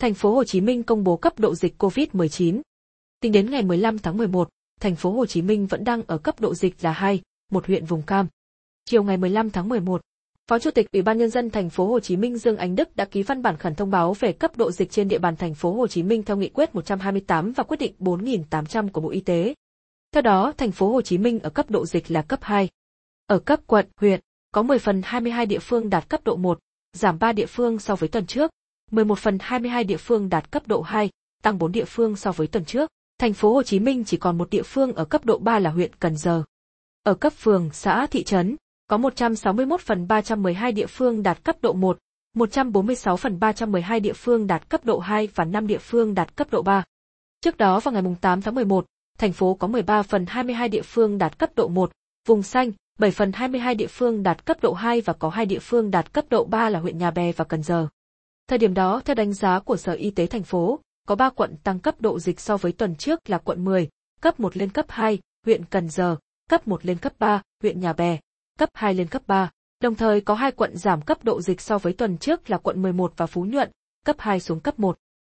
Thành phố Hồ Chí Minh công bố cấp độ dịch COVID-19. Tính đến ngày 15 tháng 11, thành phố Hồ Chí Minh vẫn đang ở cấp độ dịch là 2, một huyện vùng cam. Chiều ngày 15 tháng 11, Phó Chủ tịch Ủy ban nhân dân thành phố Hồ Chí Minh Dương Ánh Đức đã ký văn bản khẩn thông báo về cấp độ dịch trên địa bàn thành phố Hồ Chí Minh theo nghị quyết 128 và quyết định 4800 của Bộ Y tế. Theo đó, thành phố Hồ Chí Minh ở cấp độ dịch là cấp 2. Ở cấp quận, huyện, có 10 phần 22 địa phương đạt cấp độ 1, giảm 3 địa phương so với tuần trước. 11 phần 22 địa phương đạt cấp độ 2, tăng 4 địa phương so với tuần trước. Thành phố Hồ Chí Minh chỉ còn một địa phương ở cấp độ 3 là huyện Cần Giờ. Ở cấp phường, xã, thị trấn, có 161 phần 312 địa phương đạt cấp độ 1, 146 phần 312 địa phương đạt cấp độ 2 và 5 địa phương đạt cấp độ 3. Trước đó vào ngày 8 tháng 11, thành phố có 13 phần 22 địa phương đạt cấp độ 1, vùng xanh, 7 phần 22 địa phương đạt cấp độ 2 và có 2 địa phương đạt cấp độ 3 là huyện Nhà Bè và Cần Giờ. Thời điểm đó, theo đánh giá của Sở Y tế thành phố, có 3 quận tăng cấp độ dịch so với tuần trước là quận 10, cấp 1 lên cấp 2, huyện Cần Giờ, cấp 1 lên cấp 3, huyện Nhà Bè, cấp 2 lên cấp 3. Đồng thời có hai quận giảm cấp độ dịch so với tuần trước là quận 11 và Phú Nhuận, cấp 2 xuống cấp 1.